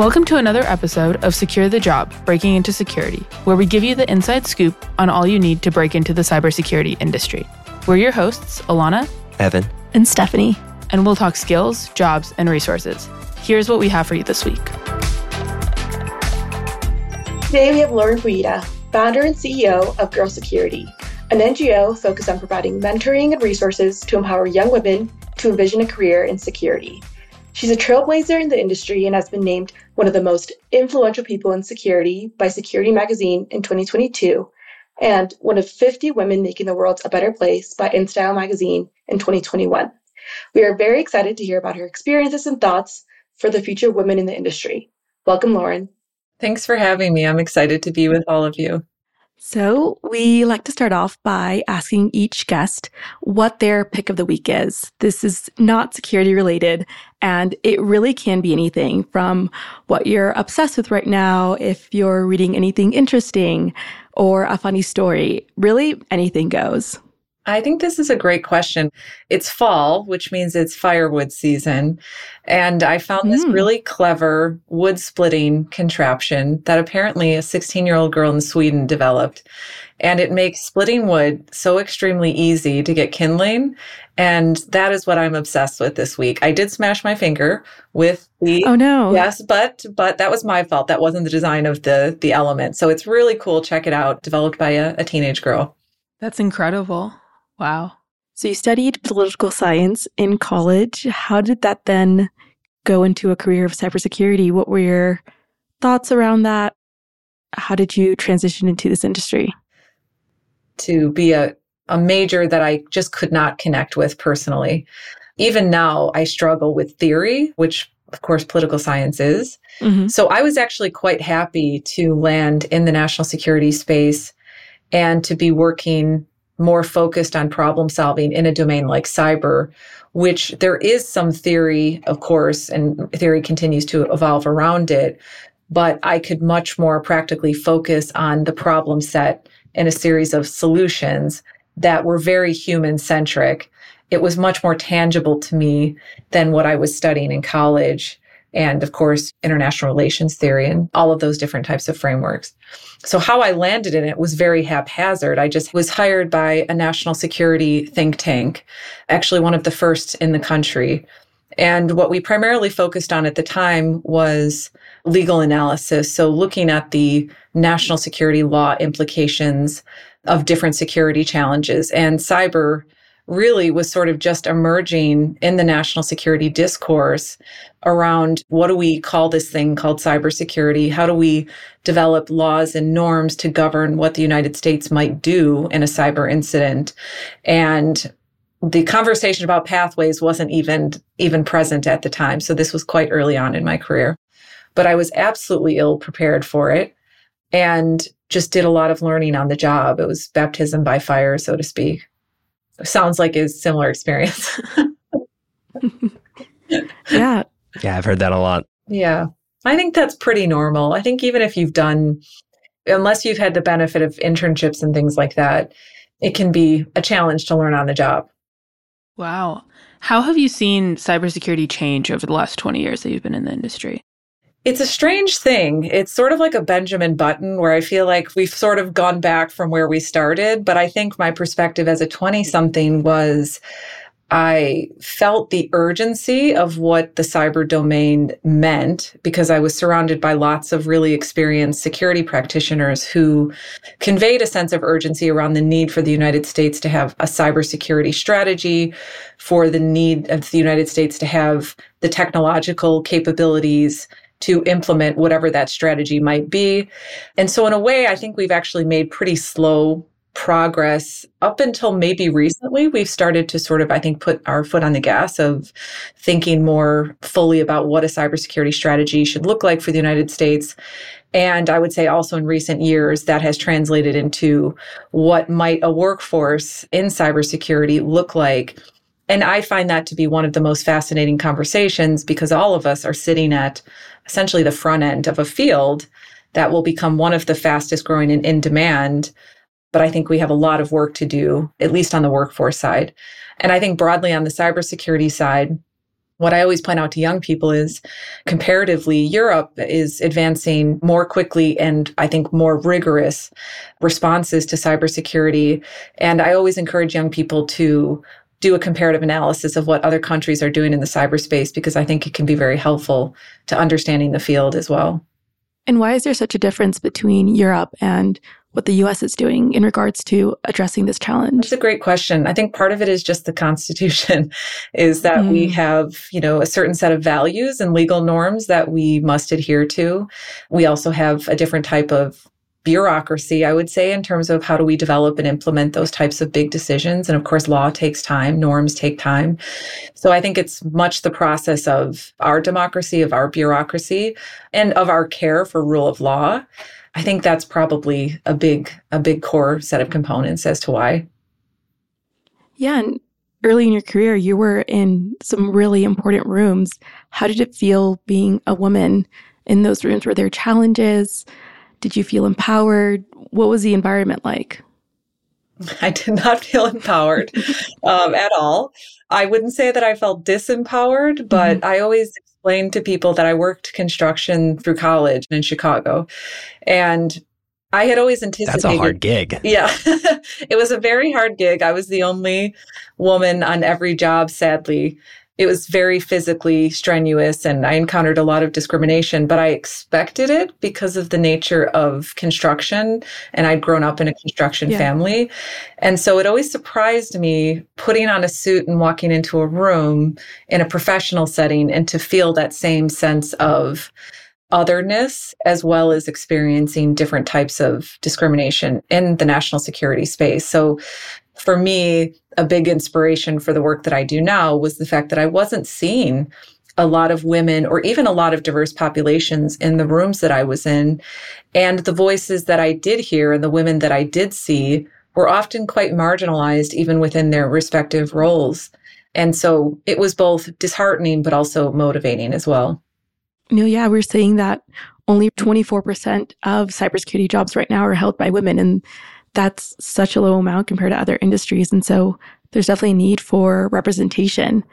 Welcome to another episode of Secure the Job Breaking into Security, where we give you the inside scoop on all you need to break into the cybersecurity industry. We're your hosts, Ilana, Evan, and Stephanie, and we'll talk skills, jobs, and resources. Here's what we have for you this week. Today we have Lauren Buitta, founder and CEO of Girl Security, an NGO focused on providing mentoring and resources to empower young women to envision a career in security. She's a trailblazer in the industry and has been named one of the most influential people in security by Security Magazine in 2022 and one of 50 women making the world a better place by InStyle Magazine in 2021. We are very excited to hear about her experiences and thoughts for the future women in the industry. Welcome, Lauren. Thanks for having me. I'm excited to be with all of you. So, we like to start off by asking each guest what their pick of the week is. This is not security related, and it really can be anything from what you're obsessed with right now, if you're reading anything interesting, or a funny story. Really, anything goes. I think this is a great question. It's fall, which means it's firewood season. And I found mm. this really clever wood splitting contraption that apparently a 16 year old girl in Sweden developed. And it makes splitting wood so extremely easy to get kindling. And that is what I'm obsessed with this week. I did smash my finger with the Oh no. Yes, but but that was my fault. That wasn't the design of the the element. So it's really cool. Check it out. Developed by a, a teenage girl. That's incredible. Wow. So you studied political science in college. How did that then go into a career of cybersecurity? What were your thoughts around that? How did you transition into this industry? To be a, a major that I just could not connect with personally. Even now, I struggle with theory, which of course political science is. Mm-hmm. So I was actually quite happy to land in the national security space and to be working more focused on problem solving in a domain like cyber, which there is some theory, of course, and theory continues to evolve around it. But I could much more practically focus on the problem set in a series of solutions that were very human centric. It was much more tangible to me than what I was studying in college and of course, international relations theory and all of those different types of frameworks. So how I landed in it was very haphazard. I just was hired by a national security think tank, actually one of the first in the country. And what we primarily focused on at the time was legal analysis. So looking at the national security law implications of different security challenges and cyber really was sort of just emerging in the national security discourse around what do we call this thing called cybersecurity? How do we develop laws and norms to govern what the United States might do in a cyber incident? And the conversation about pathways wasn't even even present at the time. So this was quite early on in my career. But I was absolutely ill prepared for it and just did a lot of learning on the job. It was baptism by fire, so to speak sounds like a similar experience. yeah. Yeah, I've heard that a lot. Yeah. I think that's pretty normal. I think even if you've done, unless you've had the benefit of internships and things like that, it can be a challenge to learn on the job. Wow. How have you seen cybersecurity change over the last 20 years that you've been in the industry? It's a strange thing. It's sort of like a Benjamin Button where I feel like we've sort of gone back from where we started. But I think my perspective as a 20 something was I felt the urgency of what the cyber domain meant because I was surrounded by lots of really experienced security practitioners who conveyed a sense of urgency around the need for the United States to have a cybersecurity strategy, for the need of the United States to have the technological capabilities to implement whatever that strategy might be. And so, in a way, I think we've actually made pretty slow progress up until maybe recently. We've started to sort of, I think, put our foot on the gas of thinking more fully about what a cybersecurity strategy should look like for the United States. And I would say also in recent years, that has translated into what might a workforce in cybersecurity look like and I find that to be one of the most fascinating conversations because all of us are sitting at essentially the front end of a field that will become one of the fastest growing and in demand. But I think we have a lot of work to do, at least on the workforce side. And I think broadly on the cybersecurity side, what I always point out to young people is comparatively, Europe is advancing more quickly and I think more rigorous responses to cybersecurity. And I always encourage young people to do a comparative analysis of what other countries are doing in the cyberspace because I think it can be very helpful to understanding the field as well. And why is there such a difference between Europe and what the US is doing in regards to addressing this challenge? That's a great question. I think part of it is just the constitution is that mm. we have, you know, a certain set of values and legal norms that we must adhere to. We also have a different type of bureaucracy, I would say, in terms of how do we develop and implement those types of big decisions. And of course, law takes time, norms take time. So I think it's much the process of our democracy, of our bureaucracy, and of our care for rule of law I think that's probably a big a big core set of components as to why. Yeah, and early in your career you were in some really important rooms. How did it feel being a woman in those rooms? Were there challenges? Did you feel empowered? What was the environment like? I did not feel empowered um, at all. I wouldn't say that I felt disempowered, but mm-hmm. I always explained to people that I worked construction through college in Chicago. And I had always anticipated. That's a hard gig. Yeah. it was a very hard gig. I was the only woman on every job, sadly it was very physically strenuous and I encountered a lot of discrimination, but I expected it because of the nature of construction. And I'd grown up in a construction yeah. family. And so it always surprised me putting on a suit and walking into a room in a professional setting and to feel that same sense of otherness as well as experiencing different types of discrimination in the national security space. So for me, a big inspiration for the work that I do now was the fact that I wasn't seeing a lot of women or even a lot of diverse populations in the rooms that I was in. And the voices that I did hear and the women that I did see were often quite marginalized, even within their respective roles. And so it was both disheartening, but also motivating as well. No, yeah, we're seeing that only 24% of cybersecurity jobs right now are held by women. And that's such a low amount compared to other industries. And so there's definitely a need for representation.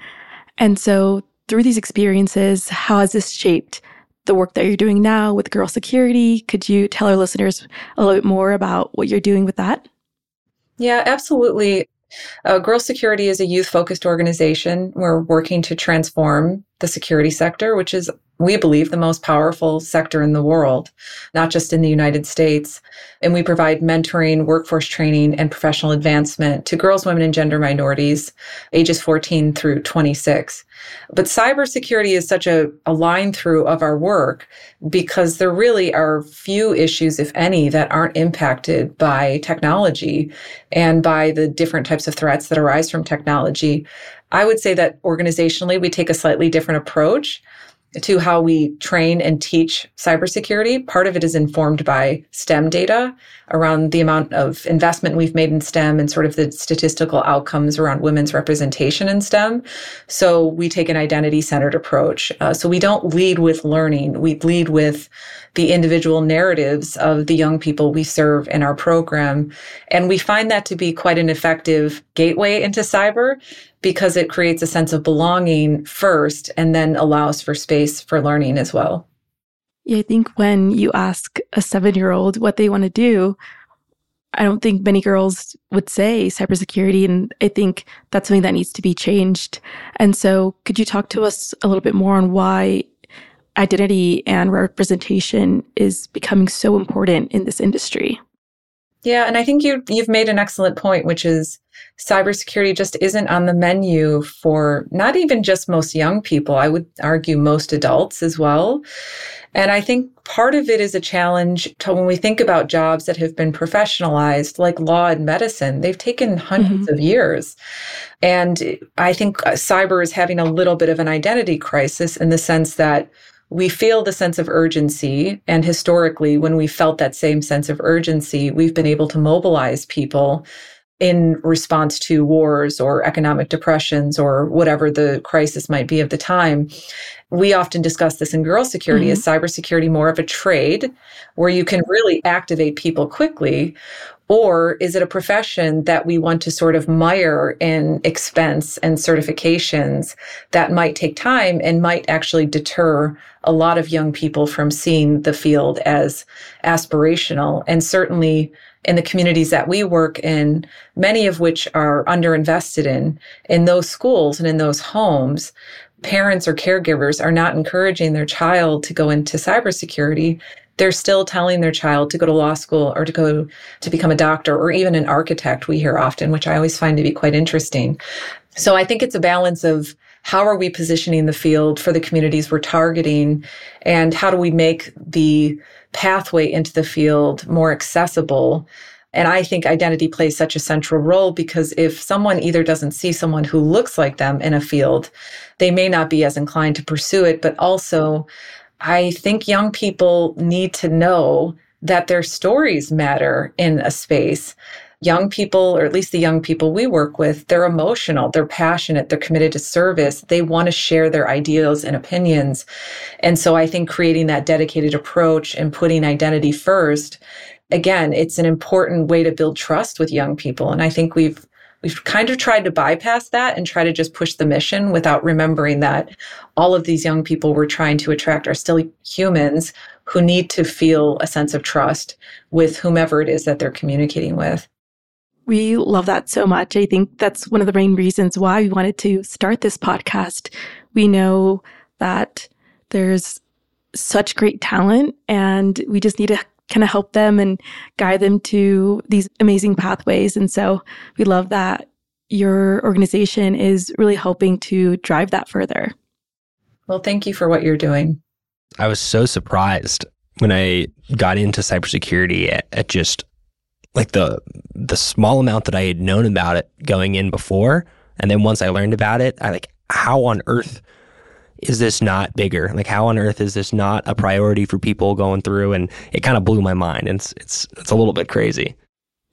And so through these experiences, how has this shaped the work that you're doing now with girl security? Could you tell our listeners a little bit more about what you're doing with that? Yeah, absolutely. Uh, Girl Security is a youth focused organization. We're working to transform the security sector, which is, we believe, the most powerful sector in the world, not just in the United States. And we provide mentoring, workforce training, and professional advancement to girls, women, and gender minorities ages 14 through 26. But cybersecurity is such a, a line through of our work because there really are few issues, if any, that aren't impacted by technology and by the different types of threats that arise from technology. I would say that organizationally, we take a slightly different approach to how we train and teach cybersecurity. Part of it is informed by STEM data around the amount of investment we've made in STEM and sort of the statistical outcomes around women's representation in STEM. So we take an identity centered approach. Uh, so we don't lead with learning, we lead with the individual narratives of the young people we serve in our program. And we find that to be quite an effective gateway into cyber because it creates a sense of belonging first and then allows for space for learning as well. Yeah, I think when you ask a seven year old what they want to do, I don't think many girls would say cybersecurity. And I think that's something that needs to be changed. And so, could you talk to us a little bit more on why identity and representation is becoming so important in this industry? Yeah, and I think you you've made an excellent point, which is cybersecurity just isn't on the menu for not even just most young people. I would argue most adults as well. And I think part of it is a challenge to when we think about jobs that have been professionalized, like law and medicine, they've taken 100s mm-hmm. of years. And I think cyber is having a little bit of an identity crisis in the sense that we feel the sense of urgency. And historically, when we felt that same sense of urgency, we've been able to mobilize people in response to wars or economic depressions or whatever the crisis might be of the time. We often discuss this in girl security mm-hmm. as cybersecurity more of a trade where you can really activate people quickly. Or is it a profession that we want to sort of mire in expense and certifications that might take time and might actually deter a lot of young people from seeing the field as aspirational? And certainly in the communities that we work in, many of which are underinvested in, in those schools and in those homes, parents or caregivers are not encouraging their child to go into cybersecurity they're still telling their child to go to law school or to go to become a doctor or even an architect, we hear often, which I always find to be quite interesting. So I think it's a balance of how are we positioning the field for the communities we're targeting and how do we make the pathway into the field more accessible and I think identity plays such a central role because if someone either doesn't see someone who looks like them in a field, they may not be as inclined to pursue it. But also, I think young people need to know that their stories matter in a space. Young people, or at least the young people we work with, they're emotional, they're passionate, they're committed to service, they want to share their ideas and opinions. And so I think creating that dedicated approach and putting identity first, again, it's an important way to build trust with young people. And I think we've we've kind of tried to bypass that and try to just push the mission without remembering that all of these young people we're trying to attract are still humans who need to feel a sense of trust with whomever it is that they're communicating with. We love that so much. I think that's one of the main reasons why we wanted to start this podcast. We know that there's such great talent and we just need to kind of help them and guide them to these amazing pathways. And so we love that your organization is really helping to drive that further. Well, thank you for what you're doing. I was so surprised when I got into cybersecurity at, at just like the the small amount that I had known about it going in before. And then once I learned about it, I like how on earth is this not bigger? Like, how on earth is this not a priority for people going through? And it kind of blew my mind. And it's, it's, it's a little bit crazy.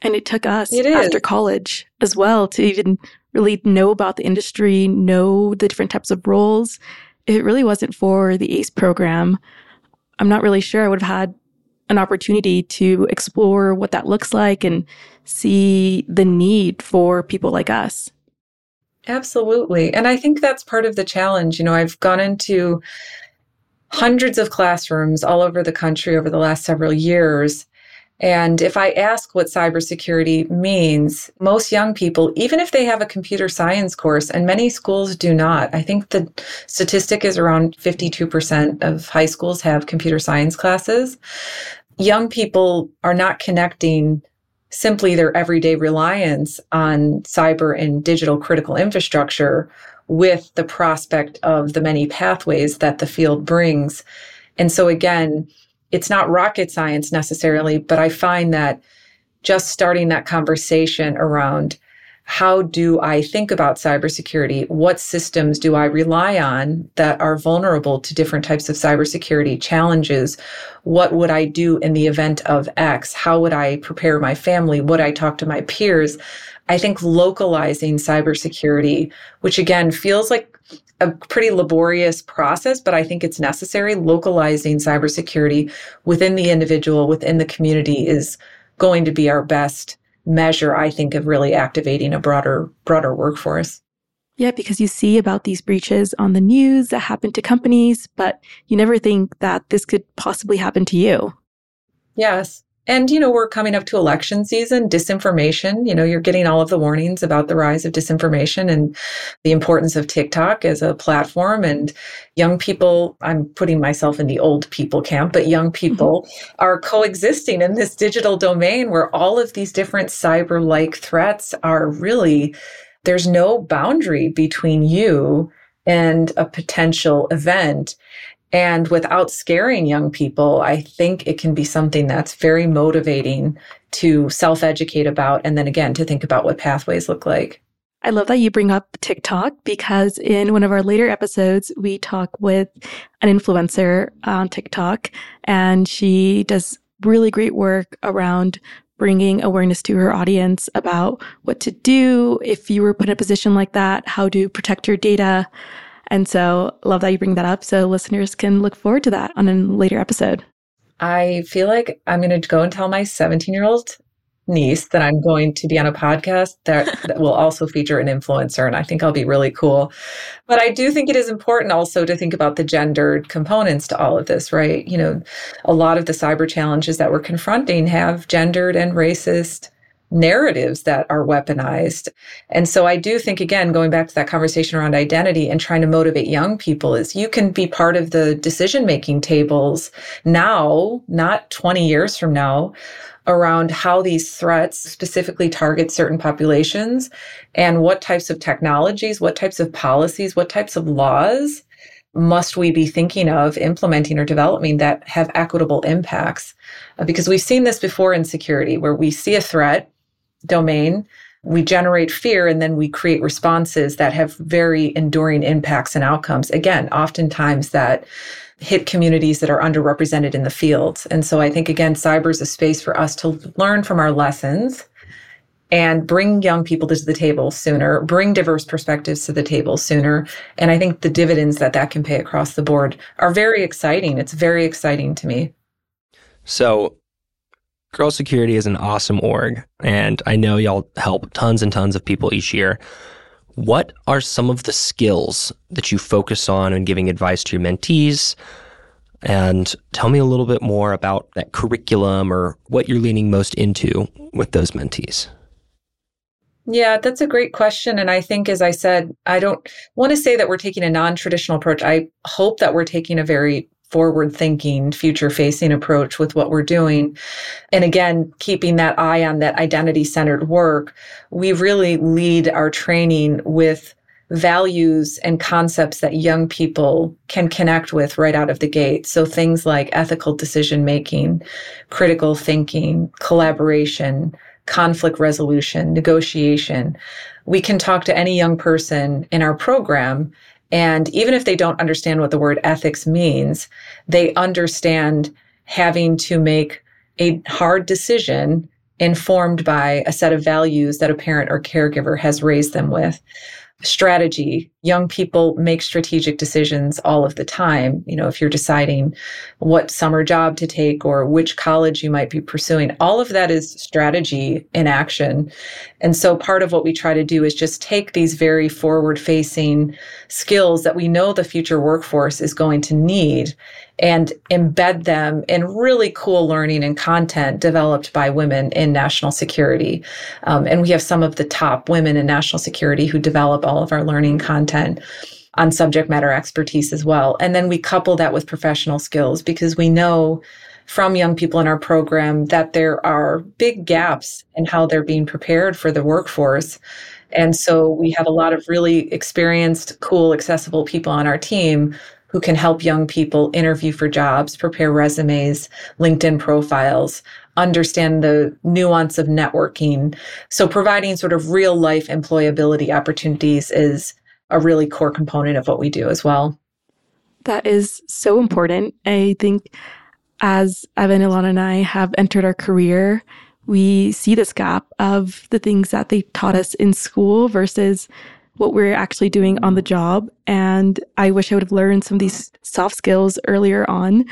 And it took us it after college as well to even really know about the industry, know the different types of roles. If it really wasn't for the ACE program, I'm not really sure I would have had an opportunity to explore what that looks like and see the need for people like us. Absolutely. And I think that's part of the challenge. You know, I've gone into hundreds of classrooms all over the country over the last several years. And if I ask what cybersecurity means, most young people, even if they have a computer science course, and many schools do not, I think the statistic is around 52% of high schools have computer science classes. Young people are not connecting simply their everyday reliance on cyber and digital critical infrastructure with the prospect of the many pathways that the field brings. And so, again, it's not rocket science necessarily, but I find that just starting that conversation around how do I think about cybersecurity? What systems do I rely on that are vulnerable to different types of cybersecurity challenges? What would I do in the event of X? How would I prepare my family? Would I talk to my peers? I think localizing cybersecurity, which again feels like a pretty laborious process, but I think it's necessary. Localizing cybersecurity within the individual, within the community is going to be our best measure, I think, of really activating a broader, broader workforce. Yeah, because you see about these breaches on the news that happen to companies, but you never think that this could possibly happen to you. Yes. And, you know, we're coming up to election season, disinformation. You know, you're getting all of the warnings about the rise of disinformation and the importance of TikTok as a platform. And young people, I'm putting myself in the old people camp, but young mm-hmm. people mm-hmm. are coexisting in this digital domain where all of these different cyber like threats are really, there's no boundary between you and a potential event. And without scaring young people, I think it can be something that's very motivating to self educate about. And then again, to think about what pathways look like. I love that you bring up TikTok because in one of our later episodes, we talk with an influencer on TikTok and she does really great work around bringing awareness to her audience about what to do if you were put in a position like that, how to protect your data, and so, love that you bring that up so listeners can look forward to that on a later episode. I feel like I'm going to go and tell my 17 year old niece that I'm going to be on a podcast that, that will also feature an influencer. And I think I'll be really cool. But I do think it is important also to think about the gendered components to all of this, right? You know, a lot of the cyber challenges that we're confronting have gendered and racist narratives that are weaponized. And so I do think, again, going back to that conversation around identity and trying to motivate young people is you can be part of the decision making tables now, not 20 years from now, around how these threats specifically target certain populations and what types of technologies, what types of policies, what types of laws must we be thinking of implementing or developing that have equitable impacts? Uh, because we've seen this before in security where we see a threat domain, we generate fear and then we create responses that have very enduring impacts and outcomes. Again, oftentimes that hit communities that are underrepresented in the fields. And so I think, again, cyber is a space for us to learn from our lessons and bring young people to the table sooner, bring diverse perspectives to the table sooner. And I think the dividends that that can pay across the board are very exciting. It's very exciting to me. So, Girl Security is an awesome org, and I know y'all help tons and tons of people each year. What are some of the skills that you focus on in giving advice to your mentees? And tell me a little bit more about that curriculum or what you're leaning most into with those mentees. Yeah, that's a great question. And I think, as I said, I don't want to say that we're taking a non traditional approach. I hope that we're taking a very forward thinking, future facing approach with what we're doing. And again, keeping that eye on that identity centered work, we really lead our training with values and concepts that young people can connect with right out of the gate. So things like ethical decision making, critical thinking, collaboration, conflict resolution, negotiation. We can talk to any young person in our program and even if they don't understand what the word ethics means, they understand having to make a hard decision informed by a set of values that a parent or caregiver has raised them with strategy. Young people make strategic decisions all of the time. You know, if you're deciding what summer job to take or which college you might be pursuing, all of that is strategy in action. And so part of what we try to do is just take these very forward facing skills that we know the future workforce is going to need and embed them in really cool learning and content developed by women in national security. Um, and we have some of the top women in national security who develop all of our learning content on subject matter expertise as well. And then we couple that with professional skills because we know from young people in our program that there are big gaps in how they're being prepared for the workforce. And so we have a lot of really experienced, cool, accessible people on our team who can help young people interview for jobs, prepare resumes, LinkedIn profiles, understand the nuance of networking. So providing sort of real life employability opportunities is a really core component of what we do as well. That is so important. I think as Evan, Ilana, and I have entered our career, we see this gap of the things that they taught us in school versus what we're actually doing on the job. And I wish I would have learned some of these soft skills earlier on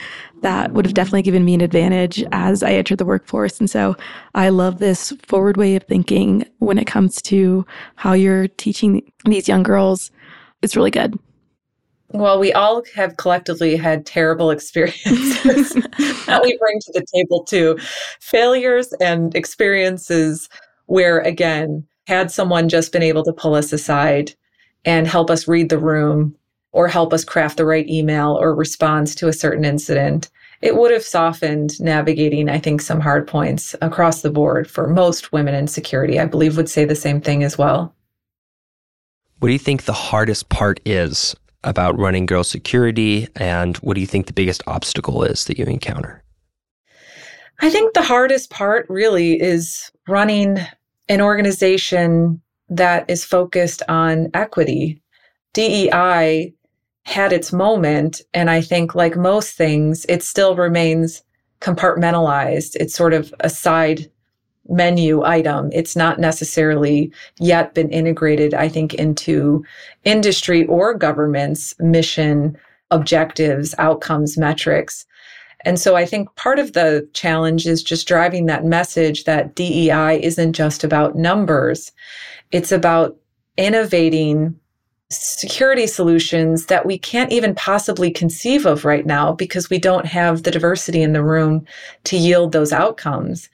that would have definitely given me an advantage as I entered the workforce. And so I love this forward way of thinking when it comes to how you're teaching these young girls. It's really good. Well, we all have collectively had terrible experiences that we bring to the table too. Failures and experiences where, again, had someone just been able to pull us aside and help us read the room or help us craft the right email or response to a certain incident, it would have softened navigating, I think, some hard points across the board for most women in security. I believe would say the same thing as well. What do you think the hardest part is about running girl security? And what do you think the biggest obstacle is that you encounter? I think the hardest part really is running an organization that is focused on equity. DEI had its moment. And I think, like most things, it still remains compartmentalized. It's sort of a side menu item. It's not necessarily yet been integrated, I think, into industry or government's mission, objectives, outcomes, metrics. And so I think part of the challenge is just driving that message that DEI isn't just about numbers. It's about innovating security solutions that we can't even possibly conceive of right now because we don't have the diversity in the room to yield those outcomes.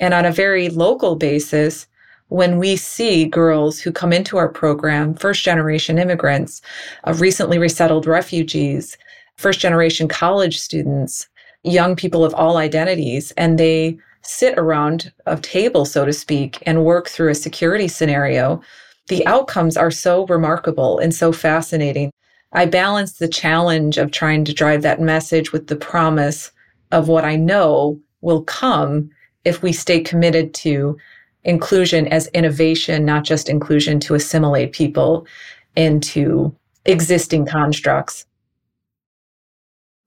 And on a very local basis, when we see girls who come into our program, first generation immigrants, uh, recently resettled refugees, first generation college students, young people of all identities, and they sit around a table, so to speak, and work through a security scenario the outcomes are so remarkable and so fascinating. I balance the challenge of trying to drive that message with the promise of what I know will come if we stay committed to inclusion as innovation, not just inclusion to assimilate people into existing constructs.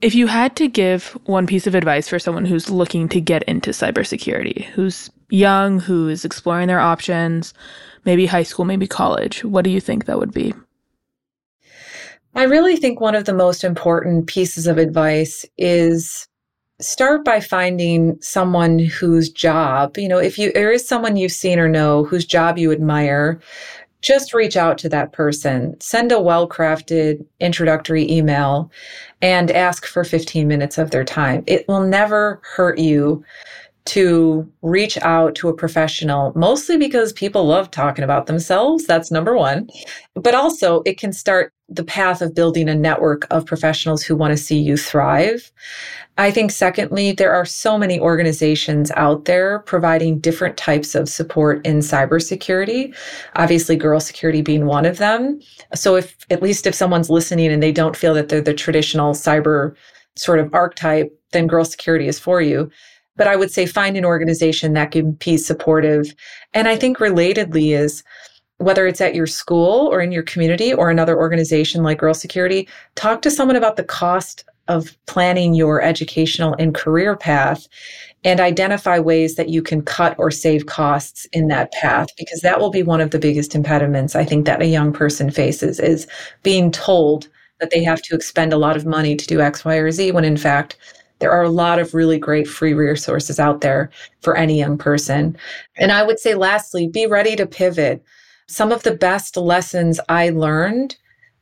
If you had to give one piece of advice for someone who's looking to get into cybersecurity, who's young, who is exploring their options, maybe high school, maybe college, what do you think that would be? I really think one of the most important pieces of advice is start by finding someone whose job, you know, if you there is someone you've seen or know whose job you admire, just reach out to that person. Send a well-crafted introductory email and ask for 15 minutes of their time. It will never hurt you to reach out to a professional, mostly because people love talking about themselves. That's number one. But also, it can start the path of building a network of professionals who want to see you thrive. I think, secondly, there are so many organizations out there providing different types of support in cybersecurity. Obviously, girl security being one of them. So, if at least if someone's listening and they don't feel that they're the traditional cyber sort of archetype, then girl security is for you but I would say find an organization that can be supportive. And I think relatedly is whether it's at your school or in your community or another organization like Girl Security, talk to someone about the cost of planning your educational and career path and identify ways that you can cut or save costs in that path because that will be one of the biggest impediments I think that a young person faces is being told that they have to expend a lot of money to do X, Y, or Z when in fact there are a lot of really great free resources out there for any young person. And I would say, lastly, be ready to pivot. Some of the best lessons I learned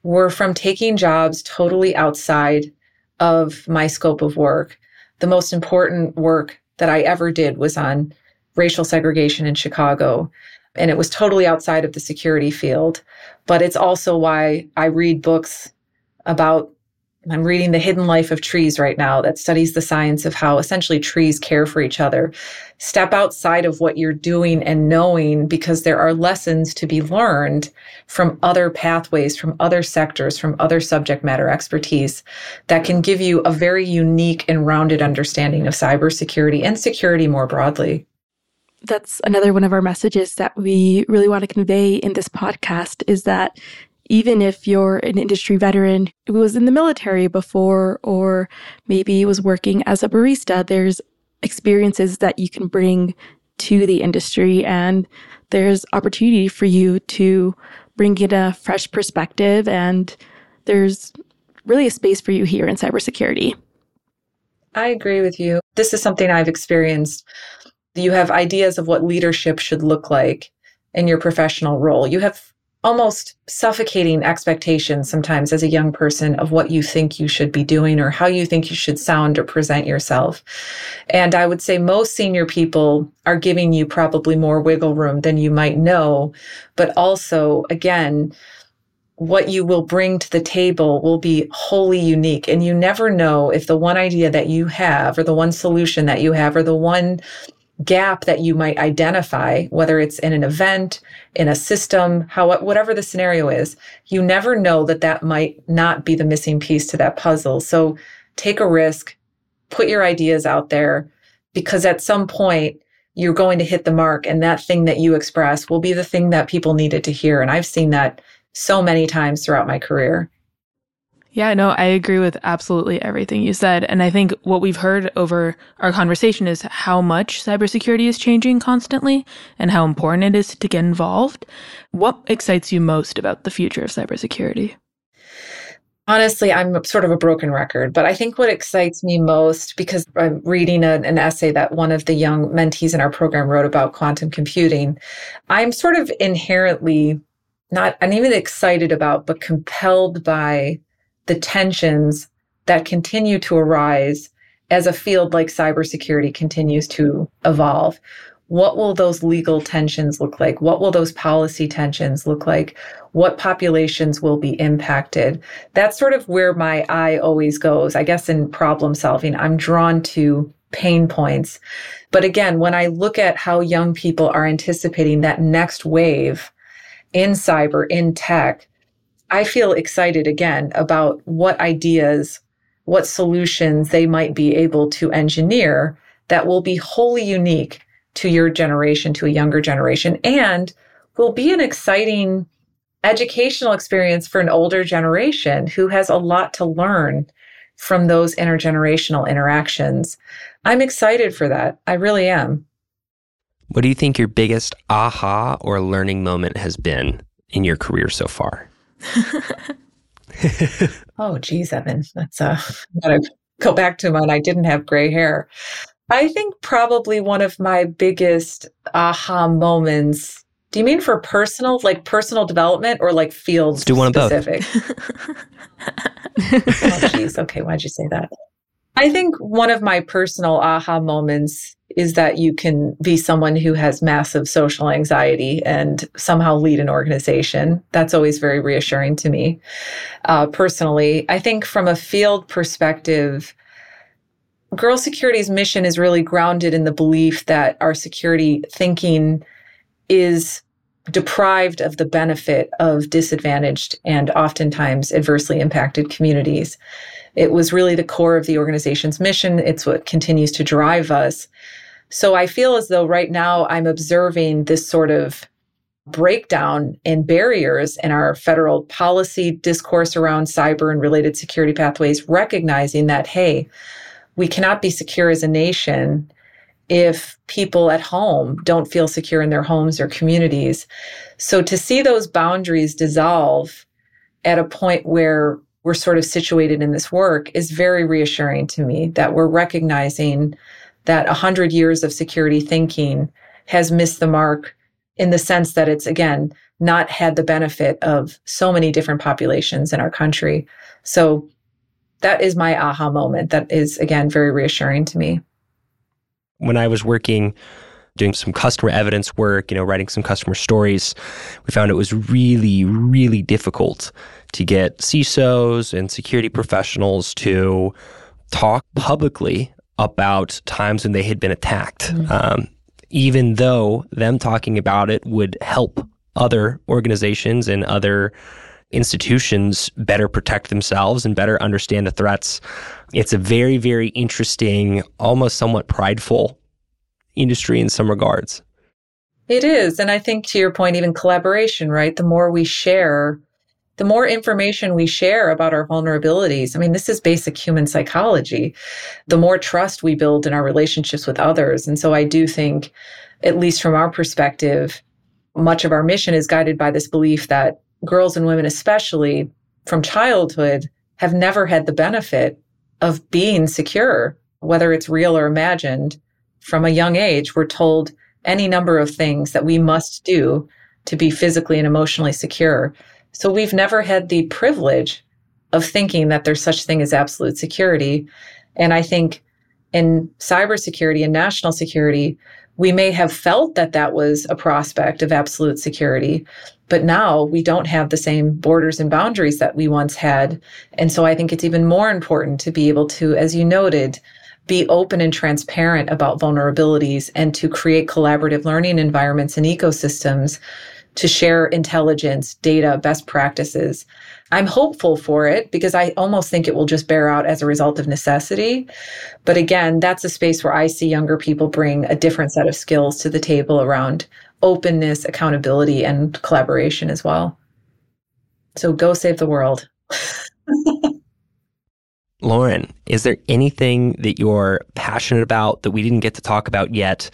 were from taking jobs totally outside of my scope of work. The most important work that I ever did was on racial segregation in Chicago. And it was totally outside of the security field. But it's also why I read books about I'm reading The Hidden Life of Trees right now that studies the science of how essentially trees care for each other. Step outside of what you're doing and knowing because there are lessons to be learned from other pathways, from other sectors, from other subject matter expertise that can give you a very unique and rounded understanding of cybersecurity and security more broadly. That's another one of our messages that we really want to convey in this podcast is that even if you're an industry veteran who was in the military before, or maybe was working as a barista, there's experiences that you can bring to the industry and there's opportunity for you to bring in a fresh perspective and there's really a space for you here in cybersecurity. I agree with you. This is something I've experienced. You have ideas of what leadership should look like in your professional role. You have almost suffocating expectations sometimes as a young person of what you think you should be doing or how you think you should sound or present yourself. And I would say most senior people are giving you probably more wiggle room than you might know. But also, again, what you will bring to the table will be wholly unique. And you never know if the one idea that you have or the one solution that you have or the one gap that you might identify, whether it's in an event, in a system, how, whatever the scenario is, you never know that that might not be the missing piece to that puzzle. So take a risk, put your ideas out there, because at some point you're going to hit the mark and that thing that you express will be the thing that people needed to hear. And I've seen that so many times throughout my career. Yeah, no, I agree with absolutely everything you said. And I think what we've heard over our conversation is how much cybersecurity is changing constantly and how important it is to get involved. What excites you most about the future of cybersecurity? Honestly, I'm sort of a broken record, but I think what excites me most because I'm reading a, an essay that one of the young mentees in our program wrote about quantum computing. I'm sort of inherently not, I'm even excited about, but compelled by the tensions that continue to arise as a field like cybersecurity continues to evolve. What will those legal tensions look like? What will those policy tensions look like? What populations will be impacted? That's sort of where my eye always goes. I guess in problem solving, I'm drawn to pain points. But again, when I look at how young people are anticipating that next wave in cyber, in tech, I feel excited again about what ideas, what solutions they might be able to engineer that will be wholly unique to your generation, to a younger generation, and will be an exciting educational experience for an older generation who has a lot to learn from those intergenerational interactions. I'm excited for that. I really am. What do you think your biggest aha or learning moment has been in your career so far? oh, geez, Evan, that's uh, gotta go back to when I didn't have gray hair. I think probably one of my biggest aha moments. Do you mean for personal, like personal development, or like field Let's do one specific? Of both. oh, geez. Okay, why'd you say that? I think one of my personal aha moments is that you can be someone who has massive social anxiety and somehow lead an organization. That's always very reassuring to me. Uh, personally, I think from a field perspective, Girl Security's mission is really grounded in the belief that our security thinking is deprived of the benefit of disadvantaged and oftentimes adversely impacted communities. It was really the core of the organization's mission. It's what continues to drive us. So I feel as though right now I'm observing this sort of breakdown and barriers in our federal policy discourse around cyber and related security pathways, recognizing that, hey, we cannot be secure as a nation if people at home don't feel secure in their homes or communities. So to see those boundaries dissolve at a point where we're sort of situated in this work is very reassuring to me that we're recognizing that 100 years of security thinking has missed the mark in the sense that it's again not had the benefit of so many different populations in our country. So that is my aha moment. That is, again, very reassuring to me. When I was working, doing some customer evidence work, you know, writing some customer stories, we found it was really, really difficult to get CISOs and security professionals to talk publicly about times when they had been attacked. Mm-hmm. Um, even though them talking about it would help other organizations and other institutions better protect themselves and better understand the threats. It's a very, very interesting, almost somewhat prideful industry in some regards. It is. And I think to your point, even collaboration, right? The more we share, the more information we share about our vulnerabilities. I mean, this is basic human psychology. The more trust we build in our relationships with others. And so I do think, at least from our perspective, much of our mission is guided by this belief that girls and women, especially from childhood, have never had the benefit of being secure, whether it's real or imagined. From a young age, we're told any number of things that we must do to be physically and emotionally secure. So we've never had the privilege of thinking that there's such thing as absolute security. And I think in cybersecurity and national security, we may have felt that that was a prospect of absolute security, but now we don't have the same borders and boundaries that we once had. And so I think it's even more important to be able to, as you noted, be open and transparent about vulnerabilities and to create collaborative learning environments and ecosystems to share intelligence, data, best practices. I'm hopeful for it because I almost think it will just bear out as a result of necessity. But again, that's a space where I see younger people bring a different set of skills to the table around openness, accountability, and collaboration as well. So go save the world. Lauren, is there anything that you're passionate about that we didn't get to talk about yet?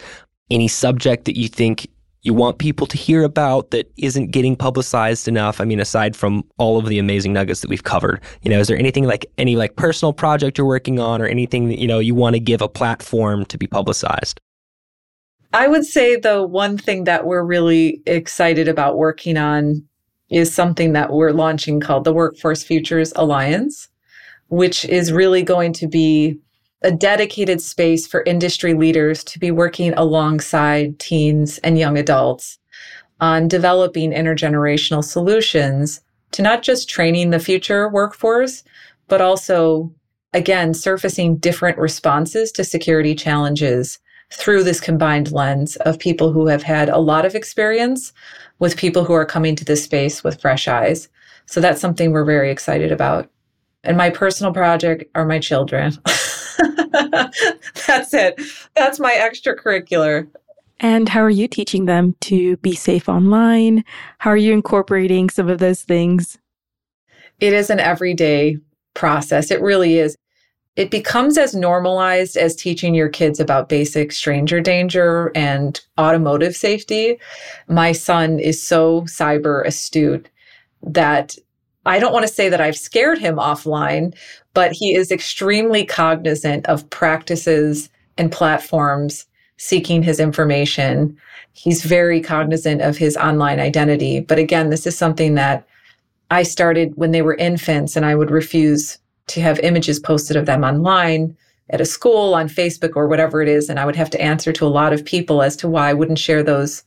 Any subject that you think you want people to hear about that isn't getting publicized enough? I mean, aside from all of the amazing nuggets that we've covered, you know, is there anything like any like personal project you're working on or anything that, you know, you want to give a platform to be publicized? I would say the one thing that we're really excited about working on is something that we're launching called the Workforce Futures Alliance, which is really going to be a dedicated space for industry leaders to be working alongside teens and young adults on developing intergenerational solutions to not just training the future workforce, but also, again, surfacing different responses to security challenges through this combined lens of people who have had a lot of experience with people who are coming to this space with fresh eyes. So that's something we're very excited about. And my personal project are my children. That's it. That's my extracurricular. And how are you teaching them to be safe online? How are you incorporating some of those things? It is an everyday process. It really is. It becomes as normalized as teaching your kids about basic stranger danger and automotive safety. My son is so cyber astute that I don't want to say that I've scared him offline, but he is extremely cognizant of practices and platforms seeking his information. He's very cognizant of his online identity. But again, this is something that I started when they were infants and I would refuse to have images posted of them online at a school, on Facebook, or whatever it is. And I would have to answer to a lot of people as to why I wouldn't share those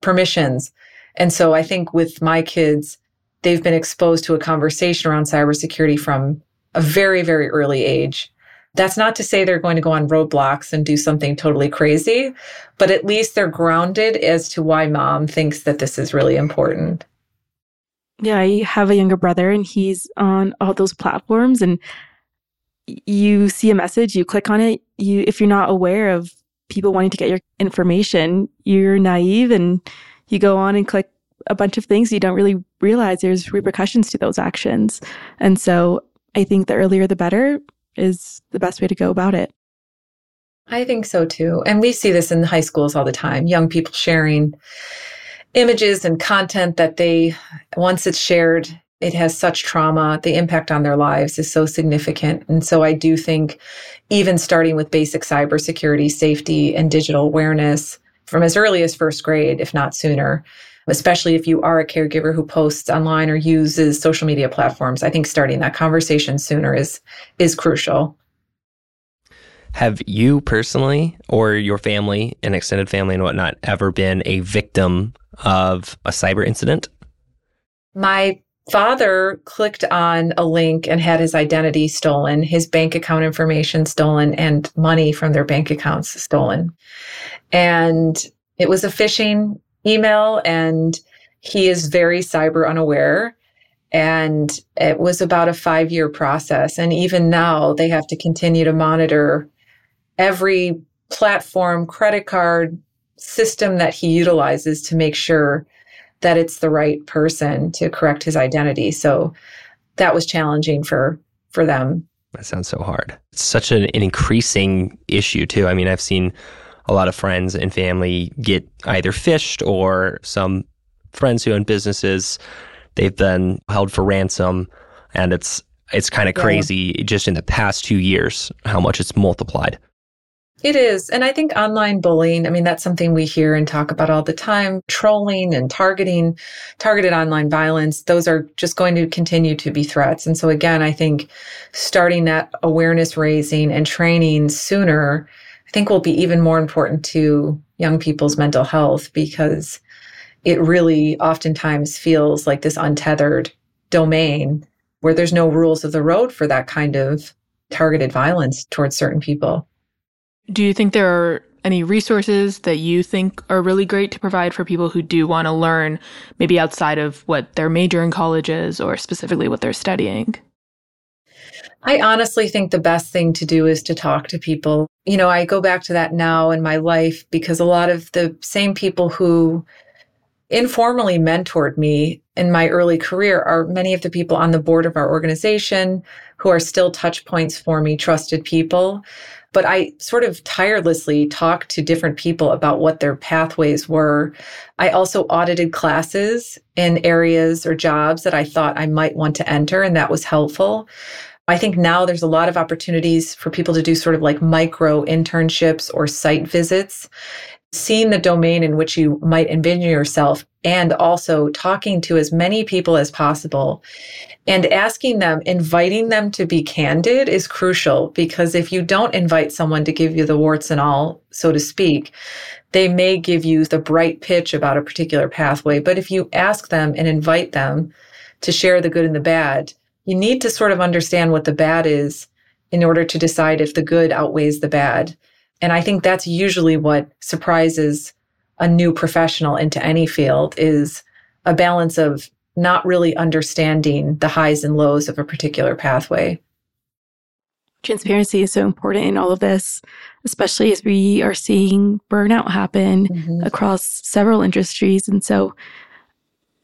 permissions. And so I think with my kids, they've been exposed to a conversation around cybersecurity from a very, very early age. That's not to say they're going to go on Roblox and do something totally crazy, but at least they're grounded as to why mom thinks that this is really important. Yeah, I have a younger brother and he's on all those platforms and you see a message, you click on it, you if you're not aware of people wanting to get your information, you're naive and you go on and click a bunch of things you don't really realize there's repercussions to those actions. And so I think the earlier the better is the best way to go about it. I think so too. And we see this in high schools all the time young people sharing images and content that they, once it's shared, it has such trauma. The impact on their lives is so significant. And so I do think even starting with basic cybersecurity, safety, and digital awareness from as early as first grade, if not sooner, especially if you are a caregiver who posts online or uses social media platforms. I think starting that conversation sooner is is crucial. Have you personally or your family and extended family and whatnot ever been a victim of a cyber incident? My father clicked on a link and had his identity stolen, his bank account information stolen, and money from their bank accounts stolen. And it was a phishing email and he is very cyber unaware. And it was about a five year process. And even now, they have to continue to monitor every platform, credit card system that he utilizes to make sure that it's the right person to correct his identity. So that was challenging for for them. That sounds so hard. It's such an, an increasing issue too. I mean, I've seen a lot of friends and family get either phished or some friends who own businesses they've been held for ransom and it's it's kind of yeah. crazy just in the past 2 years how much it's multiplied it is. And I think online bullying, I mean, that's something we hear and talk about all the time. Trolling and targeting, targeted online violence, those are just going to continue to be threats. And so, again, I think starting that awareness raising and training sooner I think will be even more important to young people's mental health because it really oftentimes feels like this untethered domain where there's no rules of the road for that kind of targeted violence towards certain people. Do you think there are any resources that you think are really great to provide for people who do want to learn maybe outside of what their major in college is or specifically what they're studying? I honestly think the best thing to do is to talk to people. You know, I go back to that now in my life because a lot of the same people who informally mentored me in my early career are many of the people on the board of our organization who are still touch points for me, trusted people. but I sort of tirelessly talked to different people about what their pathways were. I also audited classes in areas or jobs that I thought I might want to enter, and that was helpful. I think now there's a lot of opportunities for people to do sort of like micro internships or site visits seeing the domain in which you might envision yourself and also talking to as many people as possible and asking them, inviting them to be candid is crucial because if you don't invite someone to give you the warts and all, so to speak, they may give you the bright pitch about a particular pathway. But if you ask them and invite them to share the good and the bad, you need to sort of understand what the bad is in order to decide if the good outweighs the bad. And I think that's usually what surprises a new professional into any field is a balance of not really understanding the highs and lows of a particular pathway. Transparency is so important in all of this, especially as we are seeing burnout happen mm-hmm. across several industries. And so,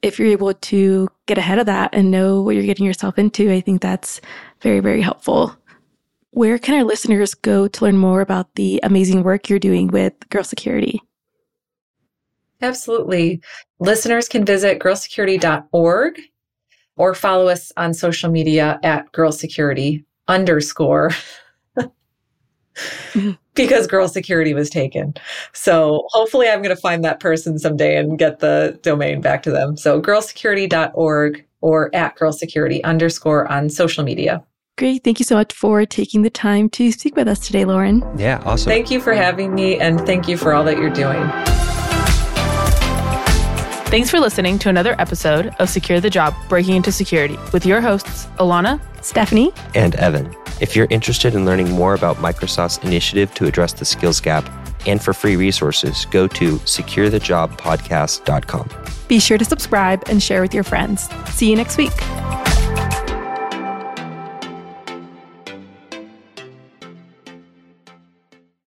if you're able to get ahead of that and know what you're getting yourself into, I think that's very, very helpful. Where can our listeners go to learn more about the amazing work you're doing with Girl Security? Absolutely. Listeners can visit girlsecurity.org or follow us on social media at Girl Security underscore because Girl Security was taken. So hopefully I'm going to find that person someday and get the domain back to them. So girlsecurity.org or at girlsecurity underscore on social media. Great. Thank you so much for taking the time to speak with us today, Lauren. Yeah, awesome. Thank you for having me and thank you for all that you're doing. Thanks for listening to another episode of Secure the Job Breaking into Security with your hosts, Ilana, Stephanie, and Evan. If you're interested in learning more about Microsoft's initiative to address the skills gap and for free resources, go to securethejobpodcast.com. Be sure to subscribe and share with your friends. See you next week.